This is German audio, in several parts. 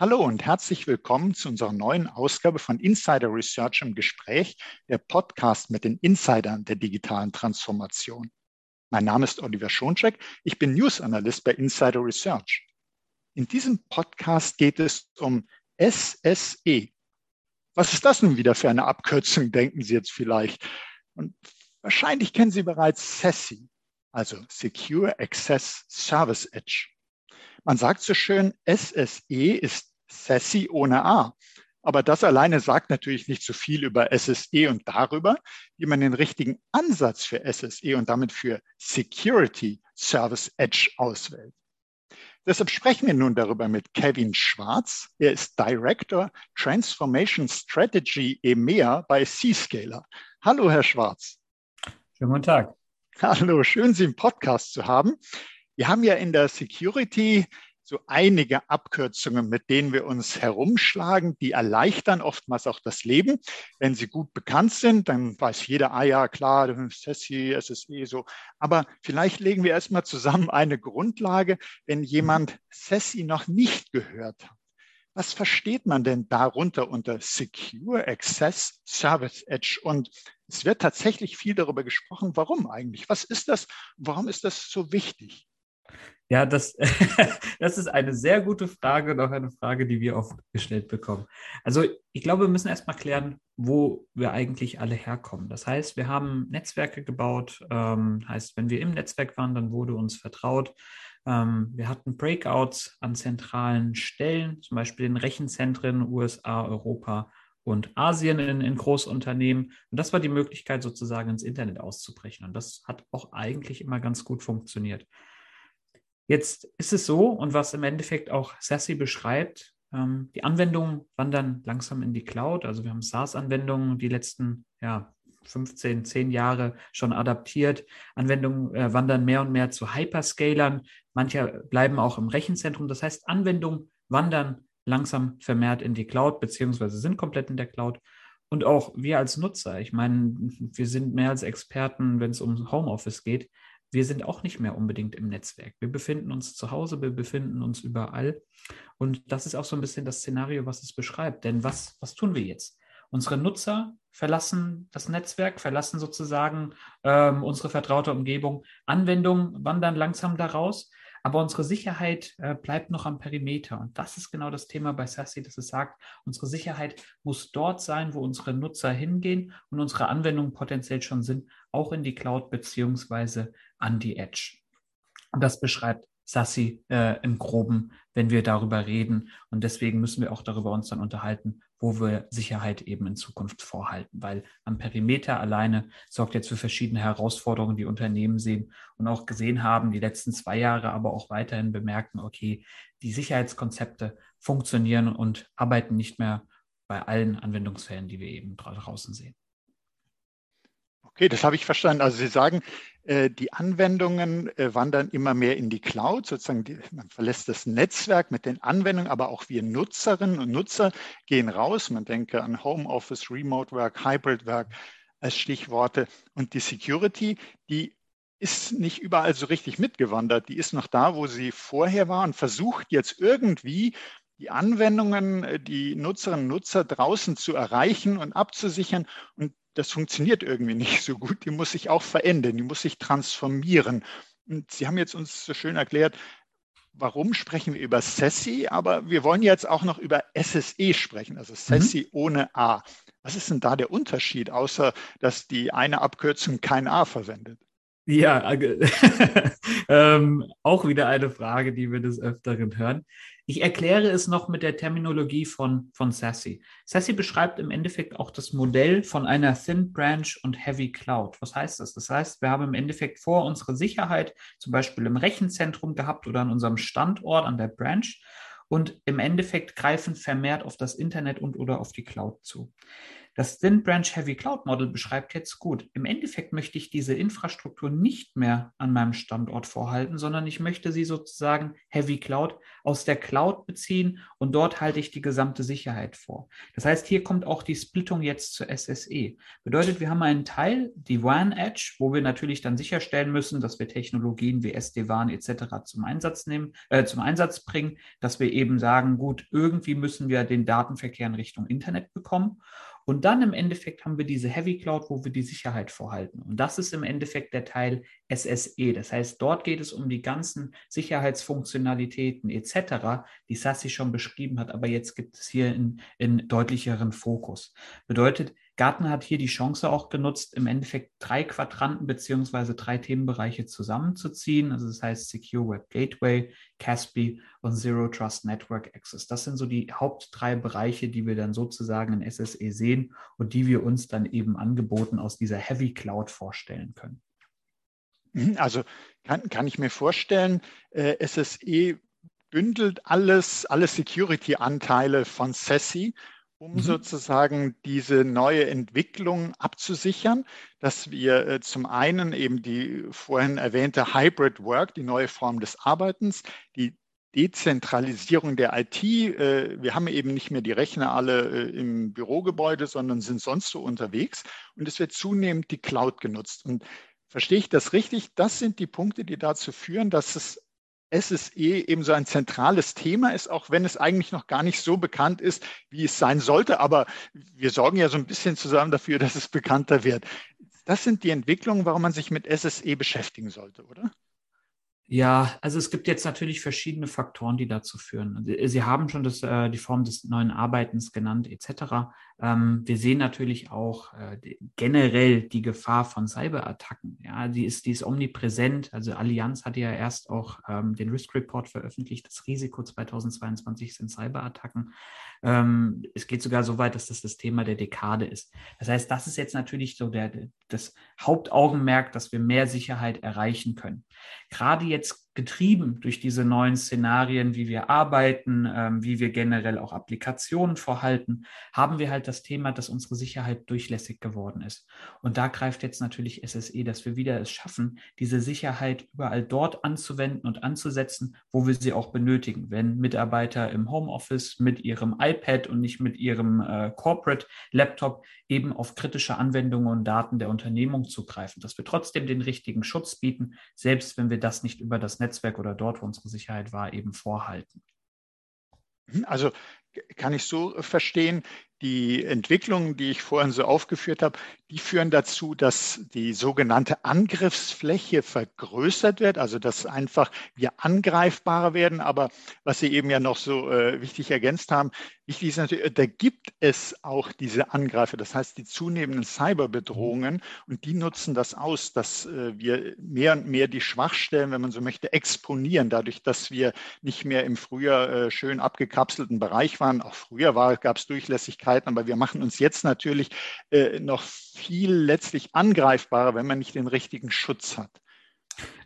Hallo und herzlich willkommen zu unserer neuen Ausgabe von Insider Research im Gespräch, der Podcast mit den Insidern der digitalen Transformation. Mein Name ist Oliver Schoncheck, ich bin News Analyst bei Insider Research. In diesem Podcast geht es um SSE. Was ist das nun wieder für eine Abkürzung, denken Sie jetzt vielleicht? Und wahrscheinlich kennen Sie bereits SESI, also Secure Access Service Edge. Man sagt so schön, SSE ist SASE ohne A. Aber das alleine sagt natürlich nicht so viel über SSE und darüber, wie man den richtigen Ansatz für SSE und damit für Security Service Edge auswählt. Deshalb sprechen wir nun darüber mit Kevin Schwarz. Er ist Director Transformation Strategy EMEA bei Cscaler. Hallo, Herr Schwarz. Schönen guten Tag. Hallo, schön, Sie im Podcast zu haben. Wir haben ja in der Security so einige Abkürzungen, mit denen wir uns herumschlagen, die erleichtern oftmals auch das Leben. Wenn sie gut bekannt sind, dann weiß jeder, ah ja, klar, SESI, SSE, so. Aber vielleicht legen wir erstmal zusammen eine Grundlage, wenn jemand SESI noch nicht gehört hat. Was versteht man denn darunter unter Secure Access Service Edge? Und es wird tatsächlich viel darüber gesprochen, warum eigentlich? Was ist das? Warum ist das so wichtig? Ja, das, das ist eine sehr gute Frage und auch eine Frage, die wir oft gestellt bekommen. Also ich glaube, wir müssen erstmal klären, wo wir eigentlich alle herkommen. Das heißt, wir haben Netzwerke gebaut. Ähm, heißt, wenn wir im Netzwerk waren, dann wurde uns vertraut. Ähm, wir hatten Breakouts an zentralen Stellen, zum Beispiel in Rechenzentren USA, Europa und Asien in, in Großunternehmen. Und das war die Möglichkeit, sozusagen ins Internet auszubrechen. Und das hat auch eigentlich immer ganz gut funktioniert. Jetzt ist es so, und was im Endeffekt auch Sassy beschreibt, ähm, die Anwendungen wandern langsam in die Cloud. Also wir haben SaaS-Anwendungen die letzten ja, 15, 10 Jahre schon adaptiert. Anwendungen äh, wandern mehr und mehr zu Hyperscalern. Manche bleiben auch im Rechenzentrum. Das heißt, Anwendungen wandern langsam vermehrt in die Cloud, beziehungsweise sind komplett in der Cloud. Und auch wir als Nutzer, ich meine, wir sind mehr als Experten, wenn es um Homeoffice geht wir sind auch nicht mehr unbedingt im Netzwerk. Wir befinden uns zu Hause, wir befinden uns überall. Und das ist auch so ein bisschen das Szenario, was es beschreibt. Denn was, was tun wir jetzt? Unsere Nutzer verlassen das Netzwerk, verlassen sozusagen ähm, unsere vertraute Umgebung. Anwendungen wandern langsam daraus. Aber unsere Sicherheit äh, bleibt noch am Perimeter. Und das ist genau das Thema bei SASI, dass es sagt, unsere Sicherheit muss dort sein, wo unsere Nutzer hingehen und unsere Anwendungen potenziell schon sind, auch in die Cloud beziehungsweise an die Edge. Und das beschreibt Sassi äh, im Groben, wenn wir darüber reden. Und deswegen müssen wir auch darüber uns dann unterhalten, wo wir Sicherheit eben in Zukunft vorhalten. Weil am Perimeter alleine sorgt jetzt für verschiedene Herausforderungen, die Unternehmen sehen und auch gesehen haben, die letzten zwei Jahre, aber auch weiterhin bemerken, okay, die Sicherheitskonzepte funktionieren und arbeiten nicht mehr bei allen Anwendungsfällen, die wir eben draußen sehen. Okay, das habe ich verstanden. Also Sie sagen, äh, die Anwendungen äh, wandern immer mehr in die Cloud, sozusagen die, man verlässt das Netzwerk mit den Anwendungen, aber auch wir Nutzerinnen und Nutzer gehen raus. Man denke an Homeoffice, Remote Work, Hybrid Work als Stichworte. Und die Security, die ist nicht überall so richtig mitgewandert. Die ist noch da, wo sie vorher war und versucht jetzt irgendwie die Anwendungen, äh, die Nutzerinnen und Nutzer draußen zu erreichen und abzusichern. Und das funktioniert irgendwie nicht so gut. Die muss sich auch verändern, die muss sich transformieren. Und Sie haben jetzt uns so schön erklärt, warum sprechen wir über SESI, aber wir wollen jetzt auch noch über SSE sprechen, also SESI mhm. ohne A. Was ist denn da der Unterschied, außer dass die eine Abkürzung kein A verwendet? Ja, ähm, auch wieder eine Frage, die wir des Öfteren hören. Ich erkläre es noch mit der Terminologie von, von Sassy. Sassy beschreibt im Endeffekt auch das Modell von einer Thin Branch und Heavy Cloud. Was heißt das? Das heißt, wir haben im Endeffekt vor unsere Sicherheit zum Beispiel im Rechenzentrum gehabt oder an unserem Standort, an der Branch und im Endeffekt greifen vermehrt auf das Internet und oder auf die Cloud zu. Das Thin Branch Heavy Cloud Model beschreibt jetzt gut. Im Endeffekt möchte ich diese Infrastruktur nicht mehr an meinem Standort vorhalten, sondern ich möchte sie sozusagen Heavy Cloud aus der Cloud beziehen und dort halte ich die gesamte Sicherheit vor. Das heißt, hier kommt auch die Splittung jetzt zur SSE. Bedeutet, wir haben einen Teil, die WAN Edge, wo wir natürlich dann sicherstellen müssen, dass wir Technologien wie SD-WAN etc. zum Einsatz nehmen, äh, zum Einsatz bringen, dass wir eben sagen, gut, irgendwie müssen wir den Datenverkehr in Richtung Internet bekommen. Und dann im Endeffekt haben wir diese Heavy Cloud, wo wir die Sicherheit vorhalten. Und das ist im Endeffekt der Teil SSE. Das heißt, dort geht es um die ganzen Sicherheitsfunktionalitäten etc., die Sassi schon beschrieben hat. Aber jetzt gibt es hier einen deutlicheren Fokus. Bedeutet, Gartner hat hier die Chance auch genutzt, im Endeffekt drei Quadranten beziehungsweise drei Themenbereiche zusammenzuziehen. Also das heißt Secure Web Gateway, CASP und Zero Trust Network Access. Das sind so die Haupt drei Bereiche, die wir dann sozusagen in SSE sehen und die wir uns dann eben angeboten aus dieser Heavy Cloud vorstellen können. Also kann, kann ich mir vorstellen, äh, SSE bündelt alles, alle Security-Anteile von SESI um mhm. sozusagen diese neue Entwicklung abzusichern, dass wir äh, zum einen eben die vorhin erwähnte Hybrid Work, die neue Form des Arbeitens, die Dezentralisierung der IT. Äh, wir haben eben nicht mehr die Rechner alle äh, im Bürogebäude, sondern sind sonst so unterwegs. Und es wird zunehmend die Cloud genutzt. Und verstehe ich das richtig? Das sind die Punkte, die dazu führen, dass es SSE eben so ein zentrales Thema ist, auch wenn es eigentlich noch gar nicht so bekannt ist, wie es sein sollte. Aber wir sorgen ja so ein bisschen zusammen dafür, dass es bekannter wird. Das sind die Entwicklungen, warum man sich mit SSE beschäftigen sollte, oder? Ja, also es gibt jetzt natürlich verschiedene Faktoren, die dazu führen. Sie haben schon das, äh, die Form des neuen Arbeitens genannt, etc. Ähm, wir sehen natürlich auch äh, generell die Gefahr von Cyberattacken. Ja, die ist, die ist omnipräsent. Also Allianz hatte ja erst auch ähm, den Risk Report veröffentlicht. Das Risiko 2022 sind Cyberattacken. Ähm, es geht sogar so weit, dass das das Thema der Dekade ist. Das heißt, das ist jetzt natürlich so der, das Hauptaugenmerk, dass wir mehr Sicherheit erreichen können. Gerade jetzt getrieben durch diese neuen Szenarien, wie wir arbeiten, ähm, wie wir generell auch Applikationen vorhalten, haben wir halt das Thema, dass unsere Sicherheit durchlässig geworden ist. Und da greift jetzt natürlich SSE, dass wir wieder es schaffen, diese Sicherheit überall dort anzuwenden und anzusetzen, wo wir sie auch benötigen. Wenn Mitarbeiter im Homeoffice mit ihrem iPad und nicht mit ihrem äh, Corporate Laptop eben auf kritische Anwendungen und Daten der Unternehmung zugreifen, dass wir trotzdem den richtigen Schutz bieten, selbst wenn wir das nicht über das Netz Netzwerk oder dort, wo unsere Sicherheit war, eben vorhalten. Also kann ich so verstehen, die Entwicklungen, die ich vorhin so aufgeführt habe, die führen dazu, dass die sogenannte Angriffsfläche vergrößert wird, also dass einfach wir angreifbarer werden. Aber was Sie eben ja noch so äh, wichtig ergänzt haben, wichtig ist natürlich, da gibt es auch diese Angreifer, das heißt die zunehmenden Cyberbedrohungen und die nutzen das aus, dass äh, wir mehr und mehr die Schwachstellen, wenn man so möchte, exponieren, dadurch, dass wir nicht mehr im früher äh, schön abgekapselten Bereich waren. Auch früher gab es Durchlässigkeit Möglichkeiten, aber wir machen uns jetzt natürlich äh, noch viel letztlich angreifbarer, wenn man nicht den richtigen Schutz hat.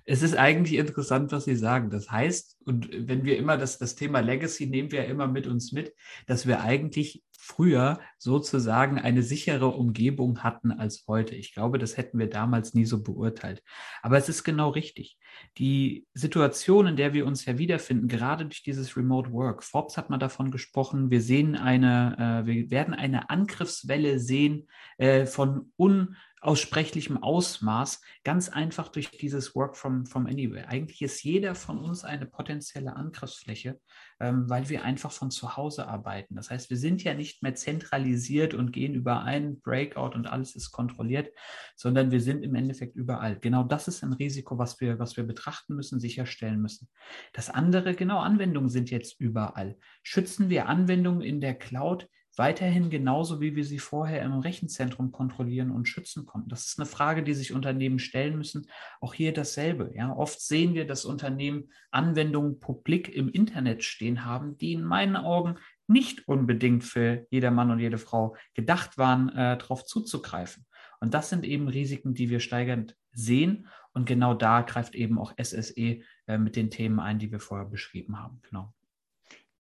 Es ist eigentlich interessant, was Sie sagen. Das heißt, und wenn wir immer das, das Thema Legacy nehmen wir ja immer mit uns mit, dass wir eigentlich früher sozusagen eine sichere Umgebung hatten als heute. Ich glaube, das hätten wir damals nie so beurteilt. Aber es ist genau richtig. Die Situation, in der wir uns ja wiederfinden, gerade durch dieses Remote Work, Forbes hat mal davon gesprochen, wir sehen eine, äh, wir werden eine Angriffswelle sehen äh, von un aussprechlichem Ausmaß, ganz einfach durch dieses Work from, from Anywhere. Eigentlich ist jeder von uns eine potenzielle Angriffsfläche, ähm, weil wir einfach von zu Hause arbeiten. Das heißt, wir sind ja nicht mehr zentralisiert und gehen über einen Breakout und alles ist kontrolliert, sondern wir sind im Endeffekt überall. Genau das ist ein Risiko, was wir, was wir betrachten müssen, sicherstellen müssen. Das andere, genau, Anwendungen sind jetzt überall. Schützen wir Anwendungen in der Cloud? Weiterhin genauso, wie wir sie vorher im Rechenzentrum kontrollieren und schützen konnten. Das ist eine Frage, die sich Unternehmen stellen müssen. Auch hier dasselbe. Ja, oft sehen wir, dass Unternehmen Anwendungen publik im Internet stehen haben, die in meinen Augen nicht unbedingt für jeder Mann und jede Frau gedacht waren, äh, darauf zuzugreifen. Und das sind eben Risiken, die wir steigernd sehen. Und genau da greift eben auch SSE äh, mit den Themen ein, die wir vorher beschrieben haben. Genau.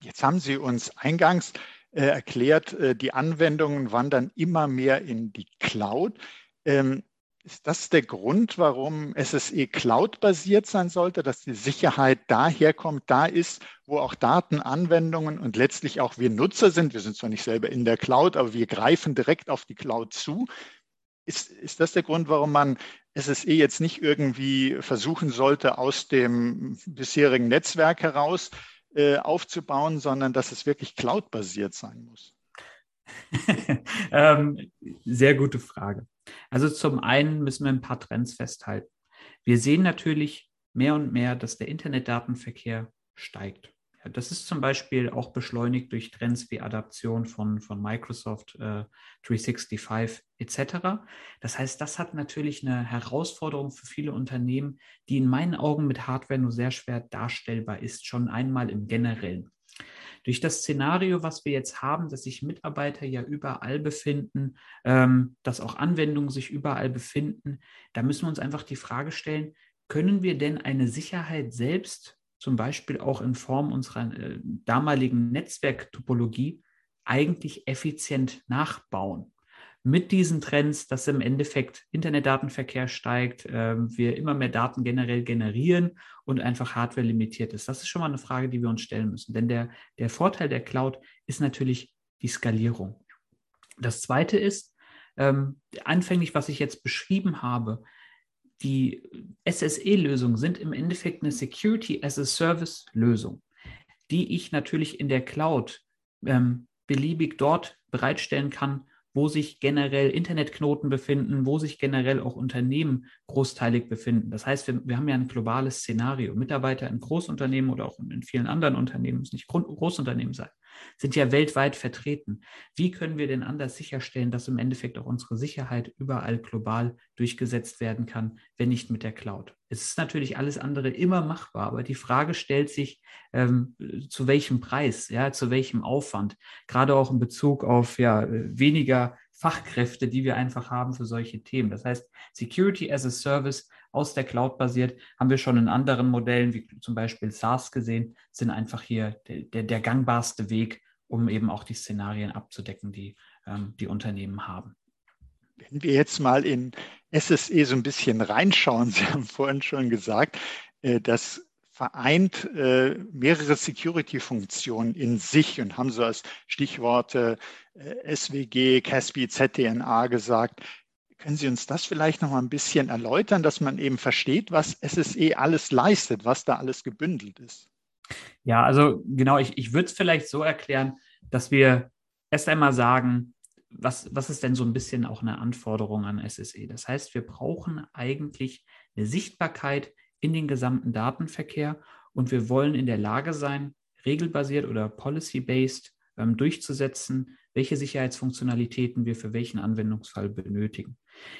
Jetzt haben Sie uns eingangs äh, erklärt, äh, die Anwendungen wandern immer mehr in die Cloud. Ähm, ist das der Grund, warum SSE Cloud-basiert sein sollte, dass die Sicherheit daherkommt, da ist, wo auch Datenanwendungen und letztlich auch wir Nutzer sind? Wir sind zwar nicht selber in der Cloud, aber wir greifen direkt auf die Cloud zu. Ist, ist das der Grund, warum man SSE jetzt nicht irgendwie versuchen sollte, aus dem bisherigen Netzwerk heraus äh, aufzubauen, sondern dass es wirklich cloud-basiert sein muss? ähm, sehr gute Frage. Also zum einen müssen wir ein paar Trends festhalten. Wir sehen natürlich mehr und mehr, dass der Internetdatenverkehr steigt. Das ist zum Beispiel auch beschleunigt durch Trends wie Adaption von, von Microsoft äh, 365 etc. Das heißt, das hat natürlich eine Herausforderung für viele Unternehmen, die in meinen Augen mit Hardware nur sehr schwer darstellbar ist, schon einmal im generellen. Durch das Szenario, was wir jetzt haben, dass sich Mitarbeiter ja überall befinden, ähm, dass auch Anwendungen sich überall befinden, da müssen wir uns einfach die Frage stellen, können wir denn eine Sicherheit selbst, zum Beispiel auch in Form unserer äh, damaligen Netzwerktopologie, eigentlich effizient nachbauen? mit diesen Trends, dass im Endeffekt Internetdatenverkehr steigt, äh, wir immer mehr Daten generell generieren und einfach Hardware limitiert ist. Das ist schon mal eine Frage, die wir uns stellen müssen. Denn der, der Vorteil der Cloud ist natürlich die Skalierung. Das zweite ist, ähm, anfänglich, was ich jetzt beschrieben habe, die SSE-Lösungen sind im Endeffekt eine Security as a Service-Lösung, die ich natürlich in der Cloud ähm, beliebig dort bereitstellen kann, wo sich generell Internetknoten befinden, wo sich generell auch Unternehmen großteilig befinden. Das heißt, wir, wir haben ja ein globales Szenario. Mitarbeiter in Großunternehmen oder auch in vielen anderen Unternehmen, muss nicht Großunternehmen sein, sind ja weltweit vertreten. Wie können wir denn anders sicherstellen, dass im Endeffekt auch unsere Sicherheit überall global durchgesetzt werden kann, wenn nicht mit der Cloud? Es ist natürlich alles andere immer machbar, aber die Frage stellt sich, ähm, zu welchem Preis, ja, zu welchem Aufwand, gerade auch in Bezug auf ja, weniger Fachkräfte, die wir einfach haben für solche Themen. Das heißt, Security as a Service aus der Cloud basiert, haben wir schon in anderen Modellen, wie zum Beispiel SaaS gesehen, sind einfach hier der, der, der gangbarste Weg, um eben auch die Szenarien abzudecken, die ähm, die Unternehmen haben. Wenn wir jetzt mal in SSE so ein bisschen reinschauen, Sie haben vorhin schon gesagt, äh, dass vereint äh, mehrere Security-Funktionen in sich und haben so als Stichworte äh, SWG, CASB, ZDNA gesagt. Können Sie uns das vielleicht noch mal ein bisschen erläutern, dass man eben versteht, was SSE alles leistet, was da alles gebündelt ist? Ja, also genau, ich, ich würde es vielleicht so erklären, dass wir erst einmal sagen, was, was ist denn so ein bisschen auch eine Anforderung an SSE? Das heißt, wir brauchen eigentlich eine Sichtbarkeit in den gesamten Datenverkehr und wir wollen in der Lage sein, regelbasiert oder policy-based ähm, durchzusetzen, welche Sicherheitsfunktionalitäten wir für welchen Anwendungsfall benötigen.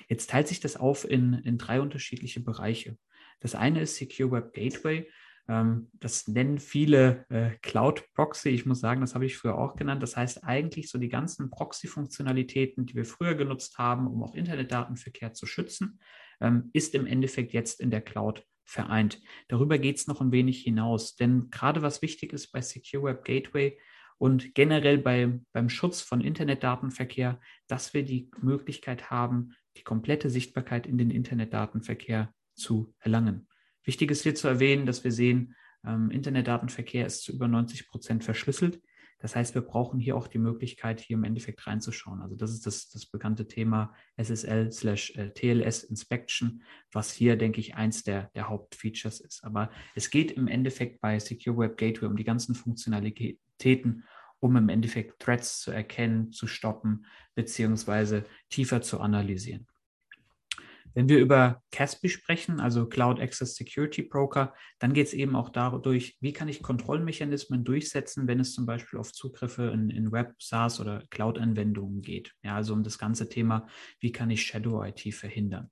Jetzt teilt sich das auf in, in drei unterschiedliche Bereiche. Das eine ist Secure Web Gateway. Ähm, das nennen viele äh, Cloud Proxy. Ich muss sagen, das habe ich früher auch genannt. Das heißt eigentlich so die ganzen Proxy-Funktionalitäten, die wir früher genutzt haben, um auch Internetdatenverkehr zu schützen, ähm, ist im Endeffekt jetzt in der Cloud vereint. Darüber geht es noch ein wenig hinaus, denn gerade was wichtig ist bei Secure Web Gateway und generell bei, beim Schutz von Internetdatenverkehr, dass wir die Möglichkeit haben, die komplette Sichtbarkeit in den Internetdatenverkehr zu erlangen. Wichtig ist hier zu erwähnen, dass wir sehen, ähm, Internetdatenverkehr ist zu über 90 Prozent verschlüsselt. Das heißt, wir brauchen hier auch die Möglichkeit, hier im Endeffekt reinzuschauen. Also das ist das, das bekannte Thema SSL slash äh, TLS Inspection, was hier, denke ich, eins der, der Hauptfeatures ist. Aber es geht im Endeffekt bei Secure Web Gateway um die ganzen Funktionalitäten, um im Endeffekt Threats zu erkennen, zu stoppen, beziehungsweise tiefer zu analysieren. Wenn wir über CASB sprechen, also Cloud Access Security Broker, dann geht es eben auch dadurch, wie kann ich Kontrollmechanismen durchsetzen, wenn es zum Beispiel auf Zugriffe in, in Web, SaaS oder Cloud-Anwendungen geht. Ja, also um das ganze Thema, wie kann ich Shadow IT verhindern.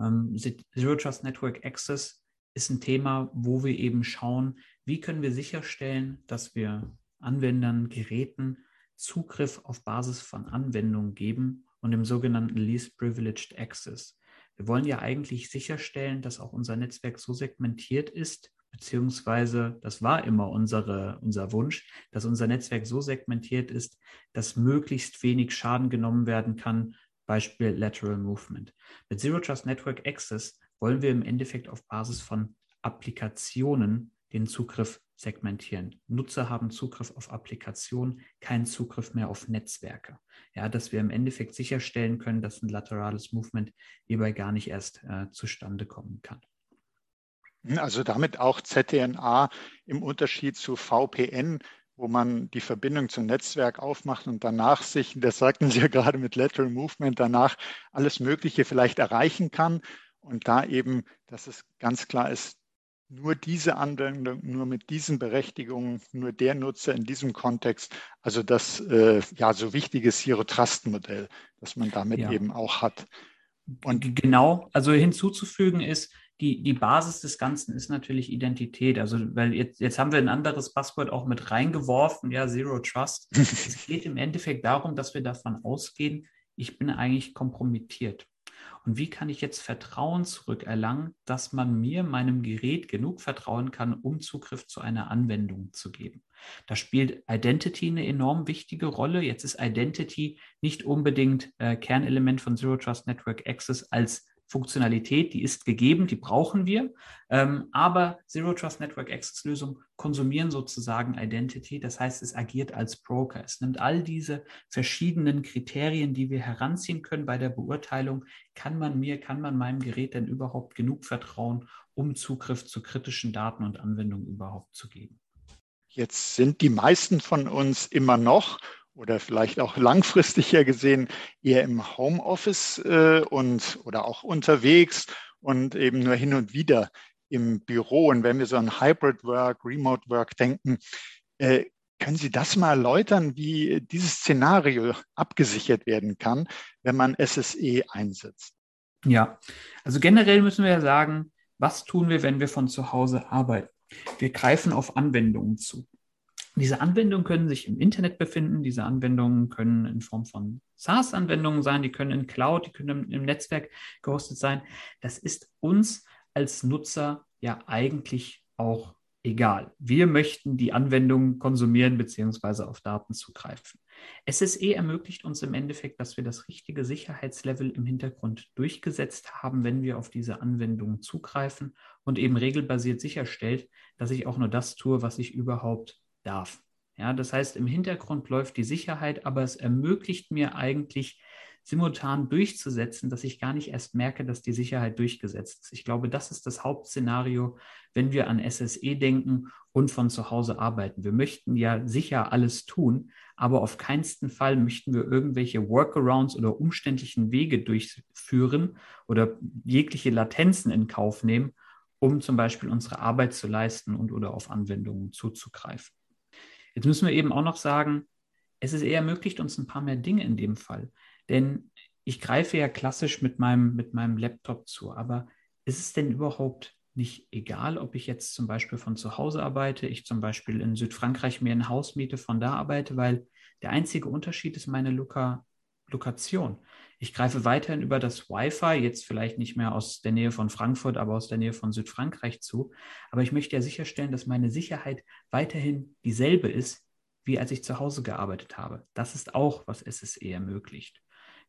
Ähm, Zero Trust Network Access ist ein Thema, wo wir eben schauen, wie können wir sicherstellen, dass wir Anwendern, Geräten Zugriff auf Basis von Anwendungen geben und im sogenannten Least Privileged Access. Wir wollen ja eigentlich sicherstellen, dass auch unser Netzwerk so segmentiert ist, beziehungsweise das war immer unsere, unser Wunsch, dass unser Netzwerk so segmentiert ist, dass möglichst wenig Schaden genommen werden kann, Beispiel Lateral Movement. Mit Zero Trust Network Access wollen wir im Endeffekt auf Basis von Applikationen den Zugriff segmentieren. Nutzer haben Zugriff auf Applikationen, keinen Zugriff mehr auf Netzwerke. Ja, dass wir im Endeffekt sicherstellen können, dass ein laterales Movement hierbei gar nicht erst äh, zustande kommen kann. Also damit auch ZDNA im Unterschied zu VPN, wo man die Verbindung zum Netzwerk aufmacht und danach sich, das sagten Sie ja gerade mit Lateral Movement, danach alles Mögliche vielleicht erreichen kann. Und da eben, dass es ganz klar ist, nur diese Anwendung, nur mit diesen Berechtigungen, nur der Nutzer in diesem Kontext, also das äh, ja so wichtige Zero Trust Modell, das man damit ja. eben auch hat. Und genau, also hinzuzufügen ist, die, die Basis des Ganzen ist natürlich Identität. Also, weil jetzt, jetzt haben wir ein anderes Passwort auch mit reingeworfen, ja, Zero Trust. es geht im Endeffekt darum, dass wir davon ausgehen, ich bin eigentlich kompromittiert. Und wie kann ich jetzt Vertrauen zurückerlangen, dass man mir, meinem Gerät, genug vertrauen kann, um Zugriff zu einer Anwendung zu geben? Da spielt Identity eine enorm wichtige Rolle. Jetzt ist Identity nicht unbedingt äh, Kernelement von Zero Trust Network Access als Funktionalität, die ist gegeben, die brauchen wir. Ähm, aber Zero Trust Network Access Lösungen konsumieren sozusagen Identity. Das heißt, es agiert als Broker. Es nimmt all diese verschiedenen Kriterien, die wir heranziehen können bei der Beurteilung. Kann man mir, kann man meinem Gerät denn überhaupt genug vertrauen, um Zugriff zu kritischen Daten und Anwendungen überhaupt zu geben? Jetzt sind die meisten von uns immer noch oder vielleicht auch langfristiger gesehen eher im Homeoffice äh, und oder auch unterwegs und eben nur hin und wieder im Büro. Und wenn wir so an Hybrid Work, Remote Work denken, äh, können Sie das mal erläutern, wie dieses Szenario abgesichert werden kann, wenn man SSE einsetzt? Ja, also generell müssen wir ja sagen, was tun wir, wenn wir von zu Hause arbeiten? Wir greifen auf Anwendungen zu. Diese Anwendungen können sich im Internet befinden. Diese Anwendungen können in Form von SaaS-Anwendungen sein, die können in Cloud, die können im, Netzwerk gehostet sein. Das ist uns als Nutzer ja eigentlich auch egal. Wir möchten die Anwendung konsumieren bzw. auf Daten zugreifen. SSE ermöglicht uns im Endeffekt, dass wir das richtige Sicherheitslevel im Hintergrund durchgesetzt haben, wenn wir auf diese Anwendungen zugreifen und eben regelbasiert sicherstellt, dass ich auch nur das tue, was ich überhaupt darf. Ja, das heißt, im Hintergrund läuft die Sicherheit, aber es ermöglicht mir eigentlich simultan durchzusetzen, dass ich gar nicht erst merke, dass die Sicherheit durchgesetzt ist. Ich glaube, das ist das Hauptszenario, wenn wir an SSE denken und von zu Hause arbeiten. Wir möchten ja sicher alles tun, aber auf keinsten Fall möchten wir irgendwelche Workarounds oder umständlichen Wege durchführen oder jegliche Latenzen in Kauf nehmen, um zum Beispiel unsere Arbeit zu leisten und oder auf Anwendungen zuzugreifen. Jetzt müssen wir eben auch noch sagen, es ist eher ermöglicht uns ein paar mehr Dinge in dem Fall. Denn ich greife ja klassisch mit meinem, mit meinem Laptop zu. Aber ist es denn überhaupt nicht egal, ob ich jetzt zum Beispiel von zu Hause arbeite, ich zum Beispiel in Südfrankreich mir ein Haus miete, von da arbeite, weil der einzige Unterschied ist meine Loka Lokation. Ich greife weiterhin über das Wi-Fi, jetzt vielleicht nicht mehr aus der Nähe von Frankfurt, aber aus der Nähe von Südfrankreich zu. Aber ich möchte ja sicherstellen, dass meine Sicherheit weiterhin dieselbe ist, wie als ich zu Hause gearbeitet habe. Das ist auch, was SSE ermöglicht.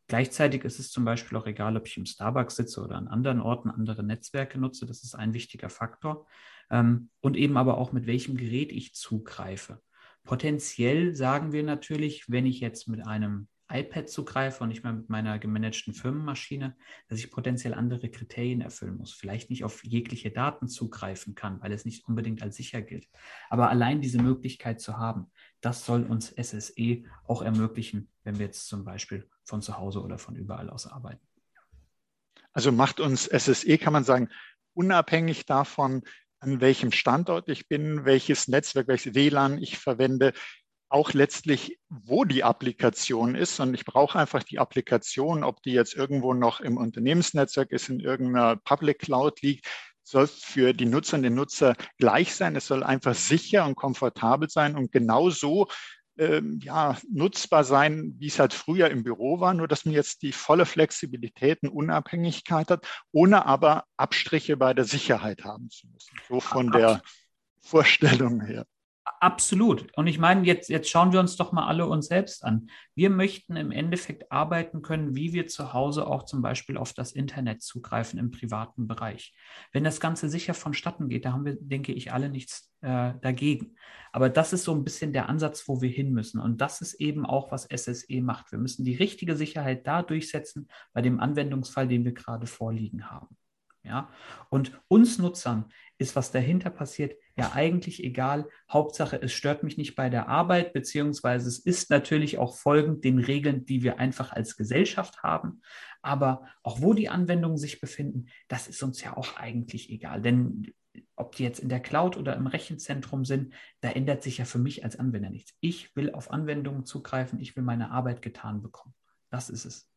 Gleichzeitig ist es zum Beispiel auch egal, ob ich im Starbucks sitze oder an anderen Orten andere Netzwerke nutze. Das ist ein wichtiger Faktor. Ähm, und eben aber auch, mit welchem Gerät ich zugreife. Potenziell sagen wir natürlich, wenn ich jetzt mit einem iPad zugreife und nicht mehr mit meiner gemanagten Firmenmaschine, dass ich potenziell andere Kriterien erfüllen muss. Vielleicht nicht auf jegliche Daten zugreifen kann, weil es nicht unbedingt als sicher gilt. Aber allein diese Möglichkeit zu haben, das soll uns SSE auch ermöglichen, wenn wir jetzt zum Beispiel von zu Hause oder von überall aus arbeiten. Also macht uns SSE, kann man sagen, unabhängig davon, an welchem Standort ich bin, welches Netzwerk, welches WLAN ich verwende, auch letztlich, wo die Applikation ist. Und ich brauche einfach die Applikation, ob die jetzt irgendwo noch im Unternehmensnetzwerk ist, in irgendeiner Public Cloud liegt, soll für die Nutzer und den Nutzer gleich sein. Es soll einfach sicher und komfortabel sein. Und genau so ähm, ja, nutzbar sein, wie es halt früher im Büro war, nur dass man jetzt die volle Flexibilität und Unabhängigkeit hat, ohne aber Abstriche bei der Sicherheit haben zu müssen. So von der Vorstellung her. Absolut. Und ich meine, jetzt, jetzt schauen wir uns doch mal alle uns selbst an. Wir möchten im Endeffekt arbeiten können, wie wir zu Hause auch zum Beispiel auf das Internet zugreifen im privaten Bereich. Wenn das Ganze sicher vonstatten geht, da haben wir, denke ich, alle nichts äh, dagegen. Aber das ist so ein bisschen der Ansatz, wo wir hin müssen. Und das ist eben auch, was SSE macht. Wir müssen die richtige Sicherheit da durchsetzen bei dem Anwendungsfall, den wir gerade vorliegen haben. Ja? Und uns Nutzern ist, was dahinter passiert, ja eigentlich egal. Hauptsache, es stört mich nicht bei der Arbeit, beziehungsweise es ist natürlich auch folgend den Regeln, die wir einfach als Gesellschaft haben. Aber auch wo die Anwendungen sich befinden, das ist uns ja auch eigentlich egal. Denn ob die jetzt in der Cloud oder im Rechenzentrum sind, da ändert sich ja für mich als Anwender nichts. Ich will auf Anwendungen zugreifen, ich will meine Arbeit getan bekommen. Das ist es.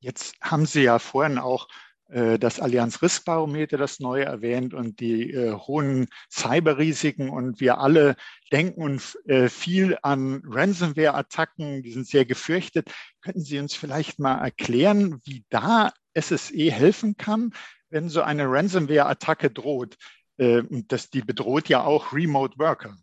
Jetzt haben Sie ja vorhin auch das Allianz Riskbarometer das neue erwähnt und die äh, hohen Cyberrisiken und wir alle denken äh, viel an Ransomware-Attacken, die sind sehr gefürchtet. Könnten Sie uns vielleicht mal erklären, wie da SSE helfen kann, wenn so eine Ransomware-Attacke droht? Äh, und das, die bedroht ja auch Remote Worker.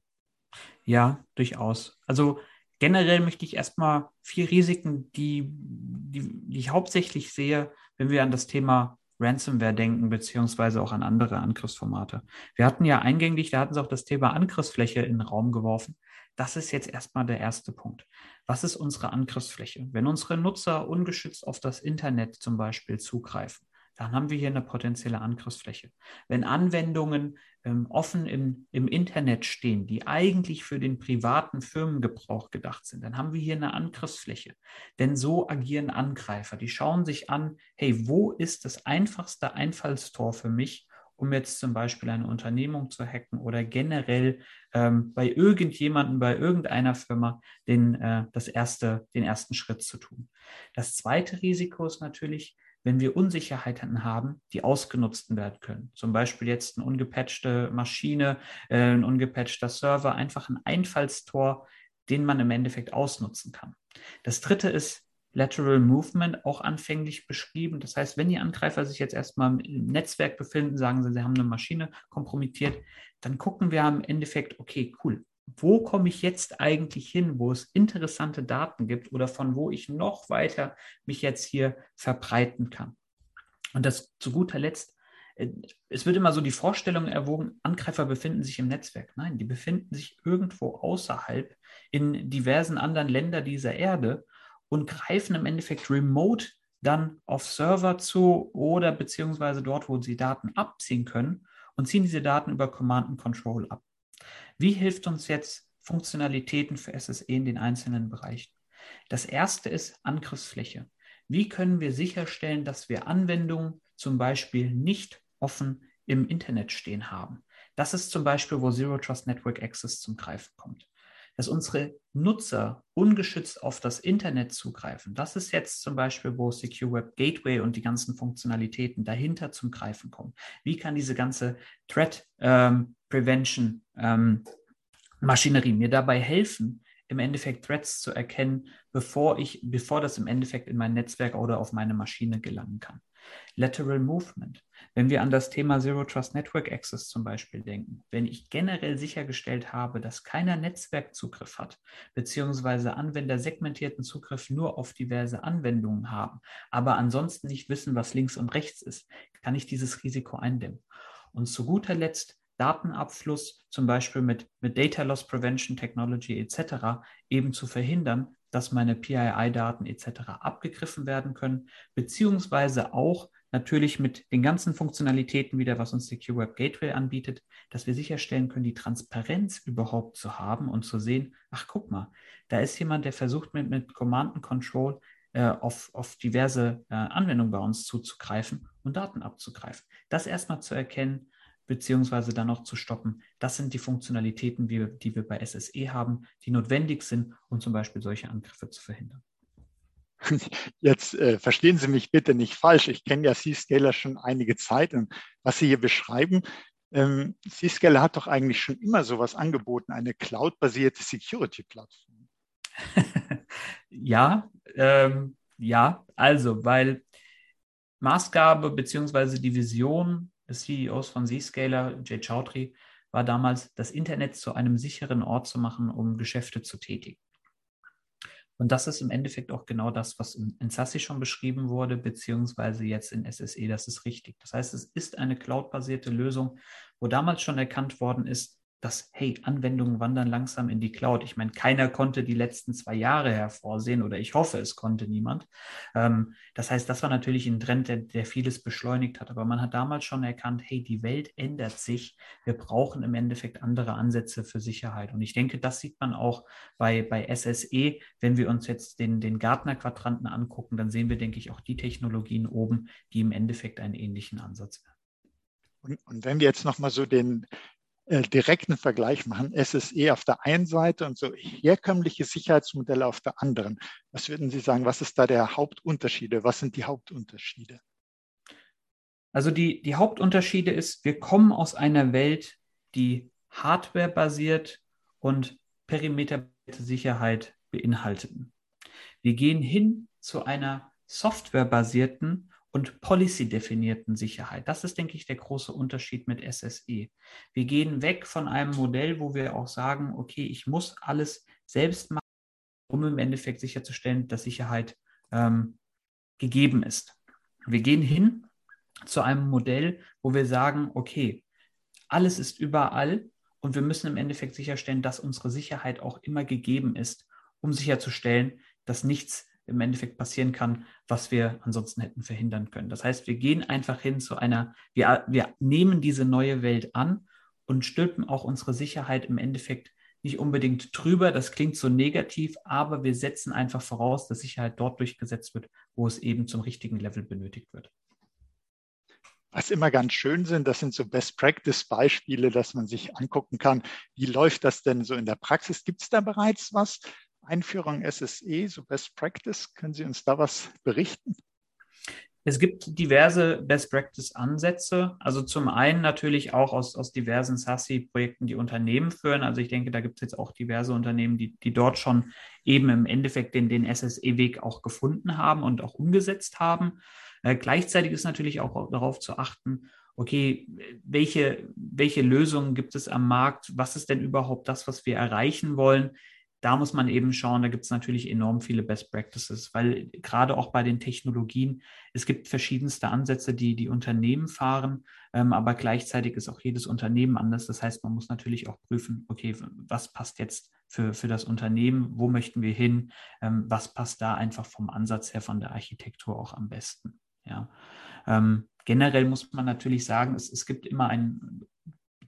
Ja, durchaus. Also generell möchte ich erstmal vier Risiken, die, die, die ich hauptsächlich sehe, wenn wir an das Thema Ransomware denken, beziehungsweise auch an andere Angriffsformate. Wir hatten ja eingänglich, da hatten sie auch das Thema Angriffsfläche in den Raum geworfen. Das ist jetzt erstmal der erste Punkt. Was ist unsere Angriffsfläche? Wenn unsere Nutzer ungeschützt auf das Internet zum Beispiel zugreifen, dann haben wir hier eine potenzielle Angriffsfläche. Wenn Anwendungen ähm, offen im, im Internet stehen, die eigentlich für den privaten Firmengebrauch gedacht sind, dann haben wir hier eine Angriffsfläche. Denn so agieren Angreifer. Die schauen sich an, hey, wo ist das einfachste Einfallstor für mich, um jetzt zum Beispiel eine Unternehmung zu hacken oder generell ähm, bei irgendjemandem, bei irgendeiner Firma den, äh, das erste, den ersten Schritt zu tun. Das zweite Risiko ist natürlich, wenn wir Unsicherheiten haben, die ausgenutzt werden können. Zum Beispiel jetzt eine ungepatchte Maschine, äh, ein ungepatchter Server, einfach ein Einfallstor, den man im Endeffekt ausnutzen kann. Das dritte ist Lateral Movement, auch anfänglich beschrieben. Das heißt, wenn die Angreifer sich jetzt erstmal im Netzwerk befinden, sagen sie, sie haben eine Maschine kompromittiert, dann gucken wir im Endeffekt, okay, cool, wo komme ich jetzt eigentlich hin, wo es interessante Daten gibt oder von wo ich noch weiter mich jetzt hier verbreiten kann. Und das zu guter Letzt, äh, es wird immer so die Vorstellung erwogen, Angreifer befinden sich im Netzwerk. Nein, die befinden sich irgendwo außerhalb in diversen anderen Ländern dieser Erde und greifen im Endeffekt remote dann auf Server zu oder beziehungsweise dort, wo sie Daten abziehen können und ziehen diese Daten über Command and Control ab. Wie hilft uns jetzt Funktionalitäten für SSE in den einzelnen Bereichen? Das erste ist Angriffsfläche. Wie können wir sicherstellen, dass wir Anwendungen zum Beispiel nicht offen im Internet stehen haben? Das ist zum Beispiel, wo Zero Trust Network Access zum Greifen kommt. Dass unsere Nutzer ungeschützt auf das Internet zugreifen. Das ist jetzt zum Beispiel, wo Secure Web Gateway und die ganzen Funktionalitäten dahinter zum Greifen kommen. Wie kann diese ganze Threat ähm, Prevention ähm, Maschinerie mir dabei helfen, im Endeffekt Threats zu erkennen, bevor ich, bevor das im Endeffekt in mein Netzwerk oder auf meine Maschine gelangen kann. Lateral Movement. Wenn wir an das Thema Zero Trust Network Access zum Beispiel denken, wenn ich generell sichergestellt habe, dass keiner Netzwerkzugriff hat, beziehungsweise Anwender segmentierten Zugriff nur auf diverse Anwendungen haben, aber ansonsten nicht wissen, was links und rechts ist, kann ich dieses Risiko eindämmen. Und zu guter Letzt Datenabfluss, zum Beispiel mit, mit Data Loss Prevention Technology etc., eben zu verhindern, dass meine PII-Daten etc. abgegriffen werden können, beziehungsweise auch natürlich mit den ganzen Funktionalitäten wieder, was uns Secure Web Gateway anbietet, dass wir sicherstellen können, die Transparenz überhaupt zu haben und zu sehen, ach guck mal, da ist jemand, der versucht mit, mit Command and Control äh, auf, auf diverse äh, Anwendungen bei uns zuzugreifen und Daten abzugreifen. Das erstmal zu erkennen, beziehungsweise dann noch zu stoppen. Das sind die Funktionalitäten, die wir, die wir bei SSE haben, die notwendig sind, um zum Beispiel solche Angriffe zu verhindern. Jetzt äh, verstehen Sie mich bitte nicht falsch. Ich kenne ja C-Scaler schon einige Zeit und was Sie hier beschreiben, Ähm, Zscaler hat doch eigentlich schon immer sowas angeboten, eine cloud-basierte Security-Plattform. ja, ähm, ja, also, weil Maßgabe bzw. die Vision des CEOs von Zscaler, Jay Chaudhry, war damals, das Internet zu einem sicheren Ort zu machen, um Geschäfte zu tätigen. Und das ist im Endeffekt auch genau das, was in, SASI schon beschrieben wurde, beziehungsweise jetzt in SSE, das ist richtig. Das heißt, es ist eine cloud-basierte Lösung, wo damals schon erkannt worden ist, dass, hey, Anwendungen wandern langsam in die Cloud. Ich meine, keiner konnte die letzten zwei Jahre hervorsehen oder ich hoffe, es konnte niemand. Ähm, das heißt, das war natürlich ein Trend, der, der, vieles beschleunigt hat. Aber man hat damals schon erkannt, hey, die Welt ändert sich. Wir brauchen im Endeffekt andere Ansätze für Sicherheit. Und ich denke, das sieht man auch bei, bei SSE. Wenn wir uns jetzt den, den Gartner-Quadranten angucken, dann sehen wir, denke ich, auch die Technologien oben, die im Endeffekt einen ähnlichen Ansatz haben. Und, und, wenn wir jetzt nochmal so den, direkten Vergleich machen, SSE auf der einen Seite und so herkömmliche Sicherheitsmodelle auf der anderen. Was würden Sie sagen, was ist da der Hauptunterschiede? Was sind die Hauptunterschiede? Also die, die Hauptunterschiede ist, wir kommen aus einer Welt, die hardware-basiert und perimeterbasierte Sicherheit beinhalteten. Wir gehen hin zu einer softwarebasierten und policy-definierten Sicherheit. Das ist, denke ich, der große Unterschied mit SSE. Wir gehen weg von einem Modell, wo wir auch sagen, okay, ich muss alles selbst machen, um im Endeffekt sicherzustellen, dass Sicherheit ähm, gegeben ist. Wir gehen hin zu einem Modell, wo wir sagen, okay, alles ist überall und wir müssen im Endeffekt sicherstellen, dass unsere Sicherheit auch immer gegeben ist, um sicherzustellen, dass nichts im Endeffekt passieren kann, was wir ansonsten hätten verhindern können. Das heißt, wir gehen einfach hin zu einer, wir, wir nehmen diese neue Welt an und stülpen auch unsere Sicherheit im Endeffekt nicht unbedingt drüber. Das klingt so negativ, aber wir setzen einfach voraus, dass Sicherheit dort durchgesetzt wird, wo es eben zum richtigen Level benötigt wird. Was immer ganz schön sind, das sind so Best-Practice-Beispiele, dass man sich angucken kann, wie läuft das denn so in der Praxis? Gibt es da bereits was? Einführung SSE, so Best Practice. Können Sie uns da was berichten? Es gibt diverse Best Practice-Ansätze. Also zum einen natürlich auch aus, aus diversen SASI-Projekten, die Unternehmen führen. Also ich denke, da gibt es jetzt auch diverse Unternehmen, die, die dort schon eben im Endeffekt den, den SSE-Weg auch gefunden haben und auch umgesetzt haben. Äh, gleichzeitig ist natürlich auch darauf zu achten, okay, welche, welche Lösungen gibt es am Markt? Was ist denn überhaupt das, was wir erreichen wollen? Da muss man eben schauen, da gibt es natürlich enorm viele Best Practices, weil gerade auch bei den Technologien, es gibt verschiedenste Ansätze, die die Unternehmen fahren, ähm, aber gleichzeitig ist auch jedes Unternehmen anders. Das heißt, man muss natürlich auch prüfen, okay, was passt jetzt für, für das Unternehmen, wo möchten wir hin, ähm, was passt da einfach vom Ansatz her, von der Architektur auch am besten. Ja. Ähm, generell muss man natürlich sagen, es, es gibt immer ein,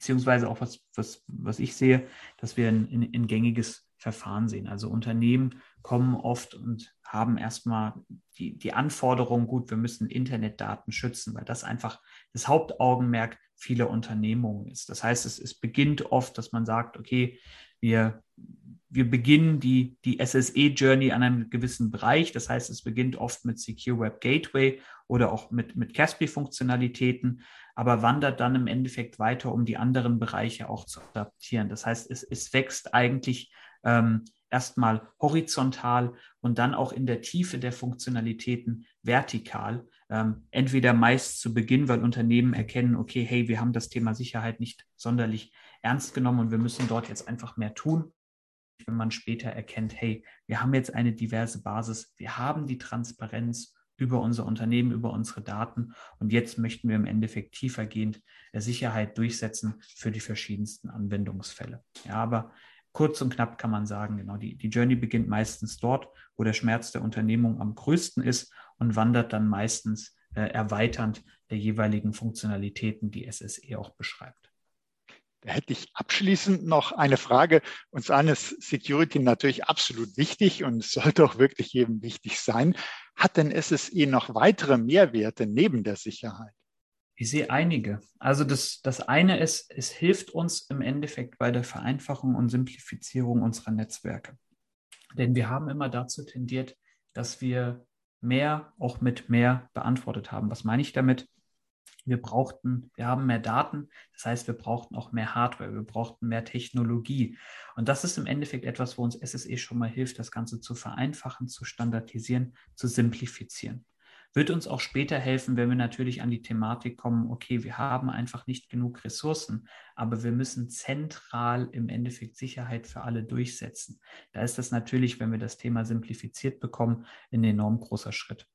beziehungsweise auch was, was, was ich sehe, dass wir ein, ein, ein gängiges Verfahren sehen. Also Unternehmen kommen oft und haben erstmal die, die Anforderung, gut, wir müssen Internetdaten schützen, weil das einfach das Hauptaugenmerk vieler Unternehmungen ist. Das heißt, es, es beginnt oft, dass man sagt, okay, wir, wir beginnen die, die SSE-Journey an einem gewissen Bereich. Das heißt, es beginnt oft mit Secure Web Gateway oder auch mit, mit Caspi-Funktionalitäten, aber wandert dann im Endeffekt weiter, um die anderen Bereiche auch zu adaptieren. Das heißt, es, es wächst eigentlich ähm, erstmal horizontal und dann auch in der Tiefe der Funktionalitäten vertikal. Ähm, entweder meist zu Beginn, weil Unternehmen erkennen, okay, hey, wir haben das Thema Sicherheit nicht sonderlich ernst genommen und wir müssen dort jetzt einfach mehr tun. Wenn man später erkennt, hey, wir haben jetzt eine diverse Basis, wir haben die Transparenz über unser Unternehmen, über unsere Daten und jetzt möchten wir im Endeffekt tiefergehend Sicherheit durchsetzen für die verschiedensten Anwendungsfälle. Ja, aber kurz und knapp kann man sagen, genau, die, die Journey beginnt meistens dort, wo der Schmerz der Unternehmung am größten ist und wandert dann meistens äh, erweiternd der jeweiligen Funktionalitäten, die SSE auch beschreibt. Da hätte ich abschließend noch eine Frage. Uns allen Security natürlich absolut wichtig und es sollte auch wirklich jedem wichtig sein. Hat denn SSE noch weitere Mehrwerte neben der Sicherheit? Ich sehe einige. Also das, das eine ist, es hilft uns im Endeffekt bei der Vereinfachung und Simplifizierung unserer Netzwerke. Denn wir haben immer dazu tendiert, dass wir mehr auch mit mehr beantwortet haben. Was meine ich damit? Wir brauchten, wir haben mehr Daten, das heißt, wir brauchten auch mehr Hardware, wir brauchten mehr Technologie. Und das ist im Endeffekt etwas, wo uns SSE schon mal hilft, das Ganze zu vereinfachen, zu standardisieren, zu simplifizieren. Wird uns auch später helfen, wenn wir natürlich an die Thematik kommen, okay, wir haben einfach nicht genug Ressourcen, aber wir müssen zentral im Endeffekt Sicherheit für alle durchsetzen. Da ist das natürlich, wenn wir das Thema simplifiziert bekommen, ein enorm großer Schritt.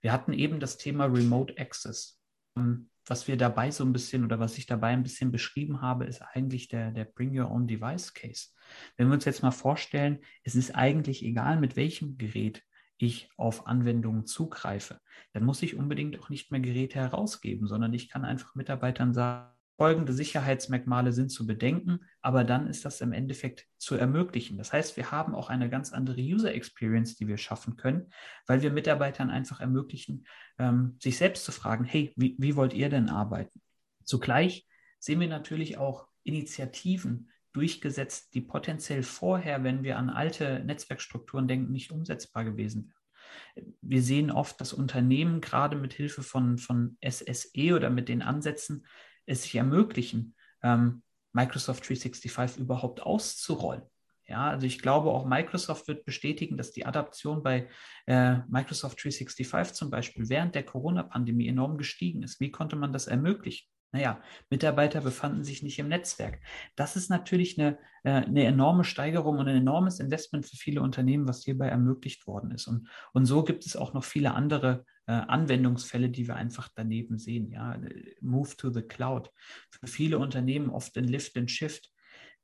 Wir hatten eben das Thema Remote Access. Ähm, was wir dabei so ein bisschen oder was ich dabei ein bisschen beschrieben habe, ist eigentlich der, der Bring Your Own Device Case. Wenn wir uns jetzt mal vorstellen, es ist eigentlich egal, mit welchem Gerät ich auf Anwendungen zugreife, dann muss ich unbedingt auch nicht mehr Geräte herausgeben, sondern ich kann einfach Mitarbeitern sagen, folgende Sicherheitsmerkmale sind zu bedenken, aber dann ist das im Endeffekt zu ermöglichen. Das heißt, wir haben auch eine ganz andere User Experience, die wir schaffen können, weil wir Mitarbeitern einfach ermöglichen, ähm, sich selbst zu fragen, hey, wie, wie wollt ihr denn arbeiten? Zugleich sehen wir natürlich auch Initiativen durchgesetzt, die potenziell vorher, wenn wir an alte Netzwerkstrukturen denken, nicht umsetzbar gewesen wären. Wir sehen oft, dass Unternehmen gerade mit Hilfe von, von SSE oder mit den Ansätzen es sich ermöglichen, ähm, Microsoft 365 überhaupt auszurollen. Ja, also ich glaube, auch Microsoft wird bestätigen, dass die Adaption bei äh, Microsoft 365 zum Beispiel während der Corona-Pandemie enorm gestiegen ist. Wie konnte man das ermöglichen? Naja, Mitarbeiter befanden sich nicht im Netzwerk. Das ist natürlich eine, äh, eine enorme Steigerung und ein enormes Investment für viele Unternehmen, was hierbei ermöglicht worden ist. Und, und so gibt es auch noch viele andere äh, Anwendungsfälle, die wir einfach daneben sehen. Ja, Move to the Cloud. Für viele Unternehmen oft ein Lift and Shift.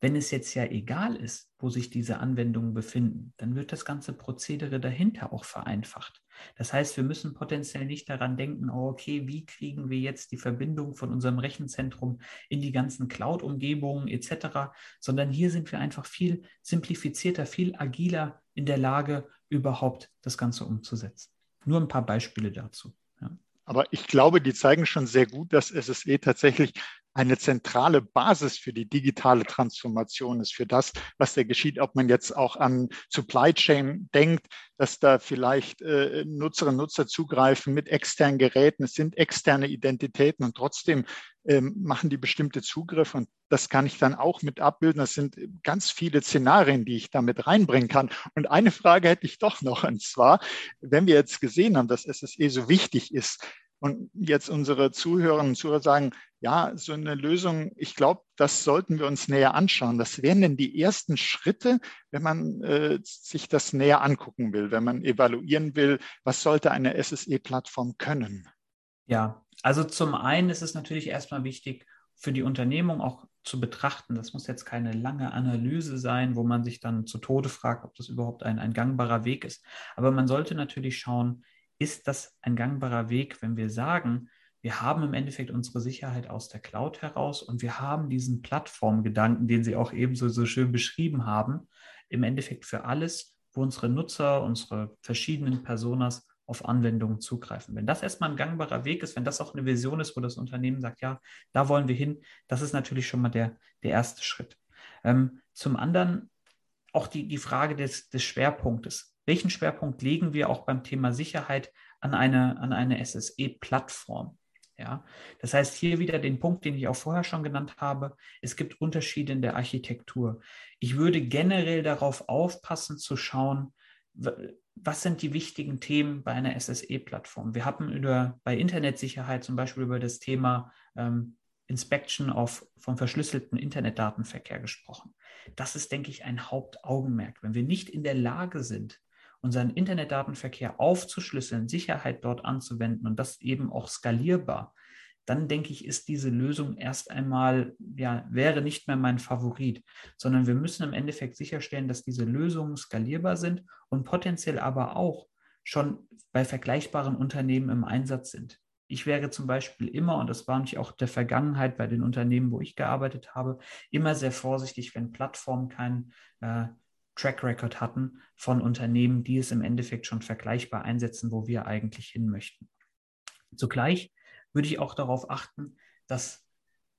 Wenn es jetzt ja egal ist, wo sich diese Anwendungen befinden, dann wird das ganze Prozedere dahinter auch vereinfacht. Das heißt, wir müssen potenziell nicht daran denken, oh, okay, wie kriegen wir jetzt die Verbindung von unserem Rechenzentrum in die ganzen Cloud-Umgebungen etc., sondern hier sind wir einfach viel simplifizierter, viel agiler in der Lage, überhaupt das Ganze umzusetzen. Nur ein paar Beispiele dazu. Ja. Aber ich glaube, die zeigen schon sehr gut, dass SSE tatsächlich eine zentrale Basis für die digitale Transformation ist, für das, was da geschieht, ob man jetzt auch an Supply Chain denkt, dass da vielleicht äh, Nutzerinnen und Nutzer zugreifen mit externen Geräten. Es sind externe Identitäten und trotzdem ähm, machen die bestimmte Zugriffe und das kann ich dann auch mit abbilden. Das sind ganz viele Szenarien, die ich damit reinbringen kann. Und eine Frage hätte ich doch noch, und zwar, wenn wir jetzt gesehen haben, dass SSE so wichtig ist, und jetzt unsere Zuhörerinnen und Zuhörer sagen, ja, so eine Lösung, ich glaube, das sollten wir uns näher anschauen. Was wären denn die ersten Schritte, wenn man äh, sich das näher angucken will, wenn man evaluieren will, was sollte eine SSE-Plattform können? Ja, also zum einen ist es natürlich erstmal wichtig, für die Unternehmung auch zu betrachten. Das muss jetzt keine lange Analyse sein, wo man sich dann zu Tode fragt, ob das überhaupt ein, ein gangbarer Weg ist. Aber man sollte natürlich schauen, ist das ein gangbarer Weg, wenn wir sagen, wir haben im Endeffekt unsere Sicherheit aus der Cloud heraus und wir haben diesen Plattformgedanken, den Sie auch ebenso so schön beschrieben haben, im Endeffekt für alles, wo unsere Nutzer, unsere verschiedenen Personas auf Anwendungen zugreifen. Wenn das erstmal ein gangbarer Weg ist, wenn das auch eine Vision ist, wo das Unternehmen sagt, ja, da wollen wir hin, das ist natürlich schon mal der, der erste Schritt. Ähm, zum anderen auch die, die Frage des, des Schwerpunktes welchen Schwerpunkt legen wir auch beim Thema Sicherheit an eine, an eine SSE-Plattform? Ja, das heißt hier wieder den Punkt, den ich auch vorher schon genannt habe. Es gibt Unterschiede in der Architektur. Ich würde generell darauf aufpassen zu schauen, was sind die wichtigen Themen bei einer SSE-Plattform? Wir haben über, bei Internetsicherheit zum Beispiel über das Thema ähm, Inspection of, vom verschlüsselten Internetdatenverkehr gesprochen. Das ist, denke ich, ein Hauptaugenmerk. Wenn wir nicht in der Lage sind, unseren Internetdatenverkehr aufzuschlüsseln, Sicherheit dort anzuwenden und das eben auch skalierbar, dann denke ich, ist diese Lösung erst einmal, ja, wäre nicht mehr mein Favorit, sondern wir müssen im Endeffekt sicherstellen, dass diese Lösungen skalierbar sind und potenziell aber auch schon bei vergleichbaren Unternehmen im Einsatz sind. Ich wäre zum Beispiel immer, und das war nämlich auch der Vergangenheit bei den Unternehmen, wo ich gearbeitet habe, immer sehr vorsichtig, wenn Plattformen keinen äh, Track Record hatten von Unternehmen, die es im Endeffekt schon vergleichbar einsetzen, wo wir eigentlich hin möchten. Zugleich würde ich auch darauf achten, dass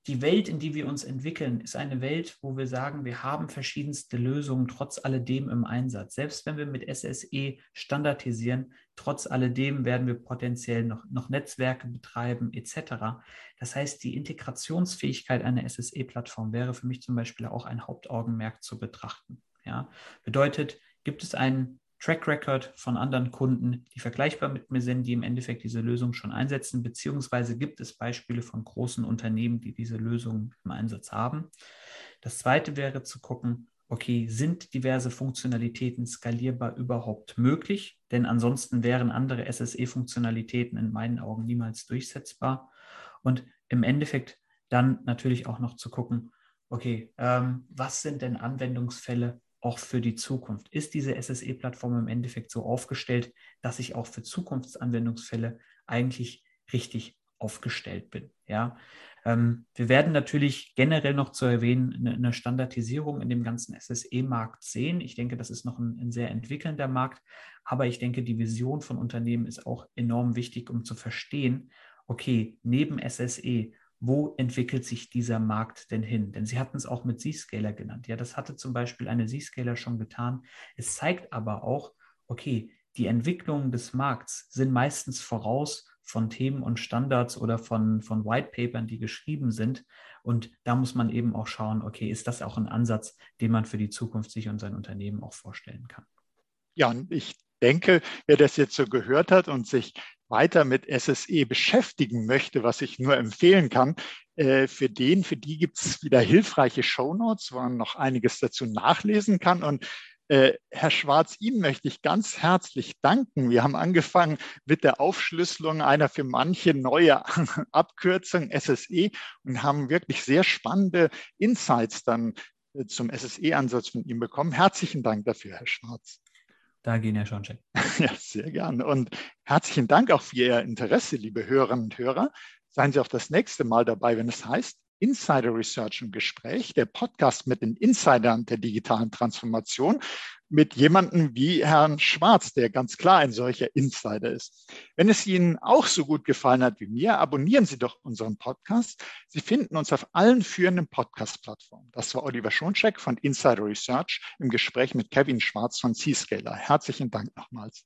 die Welt, in die wir uns entwickeln, ist eine Welt, wo wir sagen, wir haben verschiedenste Lösungen trotz alledem im Einsatz. Selbst wenn wir mit SSE standardisieren, trotz alledem werden wir potenziell noch, noch Netzwerke betreiben etc. Das heißt, die Integrationsfähigkeit einer SSE-Plattform wäre für mich zum Beispiel auch ein Hauptaugenmerk zu betrachten. Ja? Bedeutet, gibt es einen Track Record von anderen Kunden, die vergleichbar mit mir sind, die im Endeffekt diese Lösung schon einsetzen, beziehungsweise gibt es Beispiele von großen Unternehmen, die diese Lösung im Einsatz haben. Das zweite wäre zu gucken, okay, sind diverse Funktionalitäten skalierbar überhaupt möglich? Denn ansonsten wären andere SSE-Funktionalitäten in meinen Augen niemals durchsetzbar. Und im Endeffekt dann natürlich auch noch zu gucken, okay, ähm, was sind denn Anwendungsfälle, auch für die Zukunft? Ist diese SSE-Plattform im Endeffekt so aufgestellt, dass ich auch für Zukunftsanwendungsfälle eigentlich richtig aufgestellt bin? Ja, ähm, wir werden natürlich generell noch zu erwähnen eine, Standardisierung in dem ganzen SSE-Markt sehen. Ich denke, das ist noch ein, ein sehr entwickelnder Markt, aber ich denke, die Vision von Unternehmen ist auch enorm wichtig, um zu verstehen, okay, neben SSE wo entwickelt sich dieser Markt denn hin? Denn Sie hatten es auch mit Z-Scaler genannt. Ja, das hatte zum Beispiel eine Z-Scaler schon getan. Es zeigt aber auch, okay, die Entwicklungen des Markts sind meistens voraus von Themen und Standards oder von, von White Papern, die geschrieben sind. Und da muss man eben auch schauen, okay, ist das auch ein Ansatz, den man für die Zukunft sich und sein Unternehmen auch vorstellen kann? Ja, ich denke, wer das jetzt so gehört hat und sich weiter mit SSE beschäftigen möchte, was ich nur empfehlen kann, äh, für den, für die gibt es wieder hilfreiche Shownotes, wo man noch einiges dazu nachlesen kann. Und äh, Herr Schwarz, Ihnen möchte ich ganz herzlich danken. Wir haben angefangen mit der Aufschlüsselung einer für manche neue Abkürzung SSE und haben wirklich sehr spannende Insights dann äh, zum SSE-Ansatz von ihm bekommen. Herzlichen Dank dafür, Herr Schwarz. Da gehen ja schon check. Ja, sehr gerne. Und herzlichen Dank auch für Ihr Interesse, liebe Hörerinnen und Hörer. Seien Sie auch das nächste Mal dabei, wenn es heißt Insider Research im Gespräch, der Podcast mit den Insidern der digitalen Transformation mit jemandem wie Herrn Schwarz, der ganz klar ein solcher Insider ist. Wenn es Ihnen auch so gut gefallen hat wie mir, abonnieren Sie doch unseren Podcast. Sie finden uns auf allen führenden Podcast-Plattformen. Das war Oliver Schoncheck von Insider Research im Gespräch mit Kevin Schwarz von C-Scaler. Herzlichen Dank nochmals.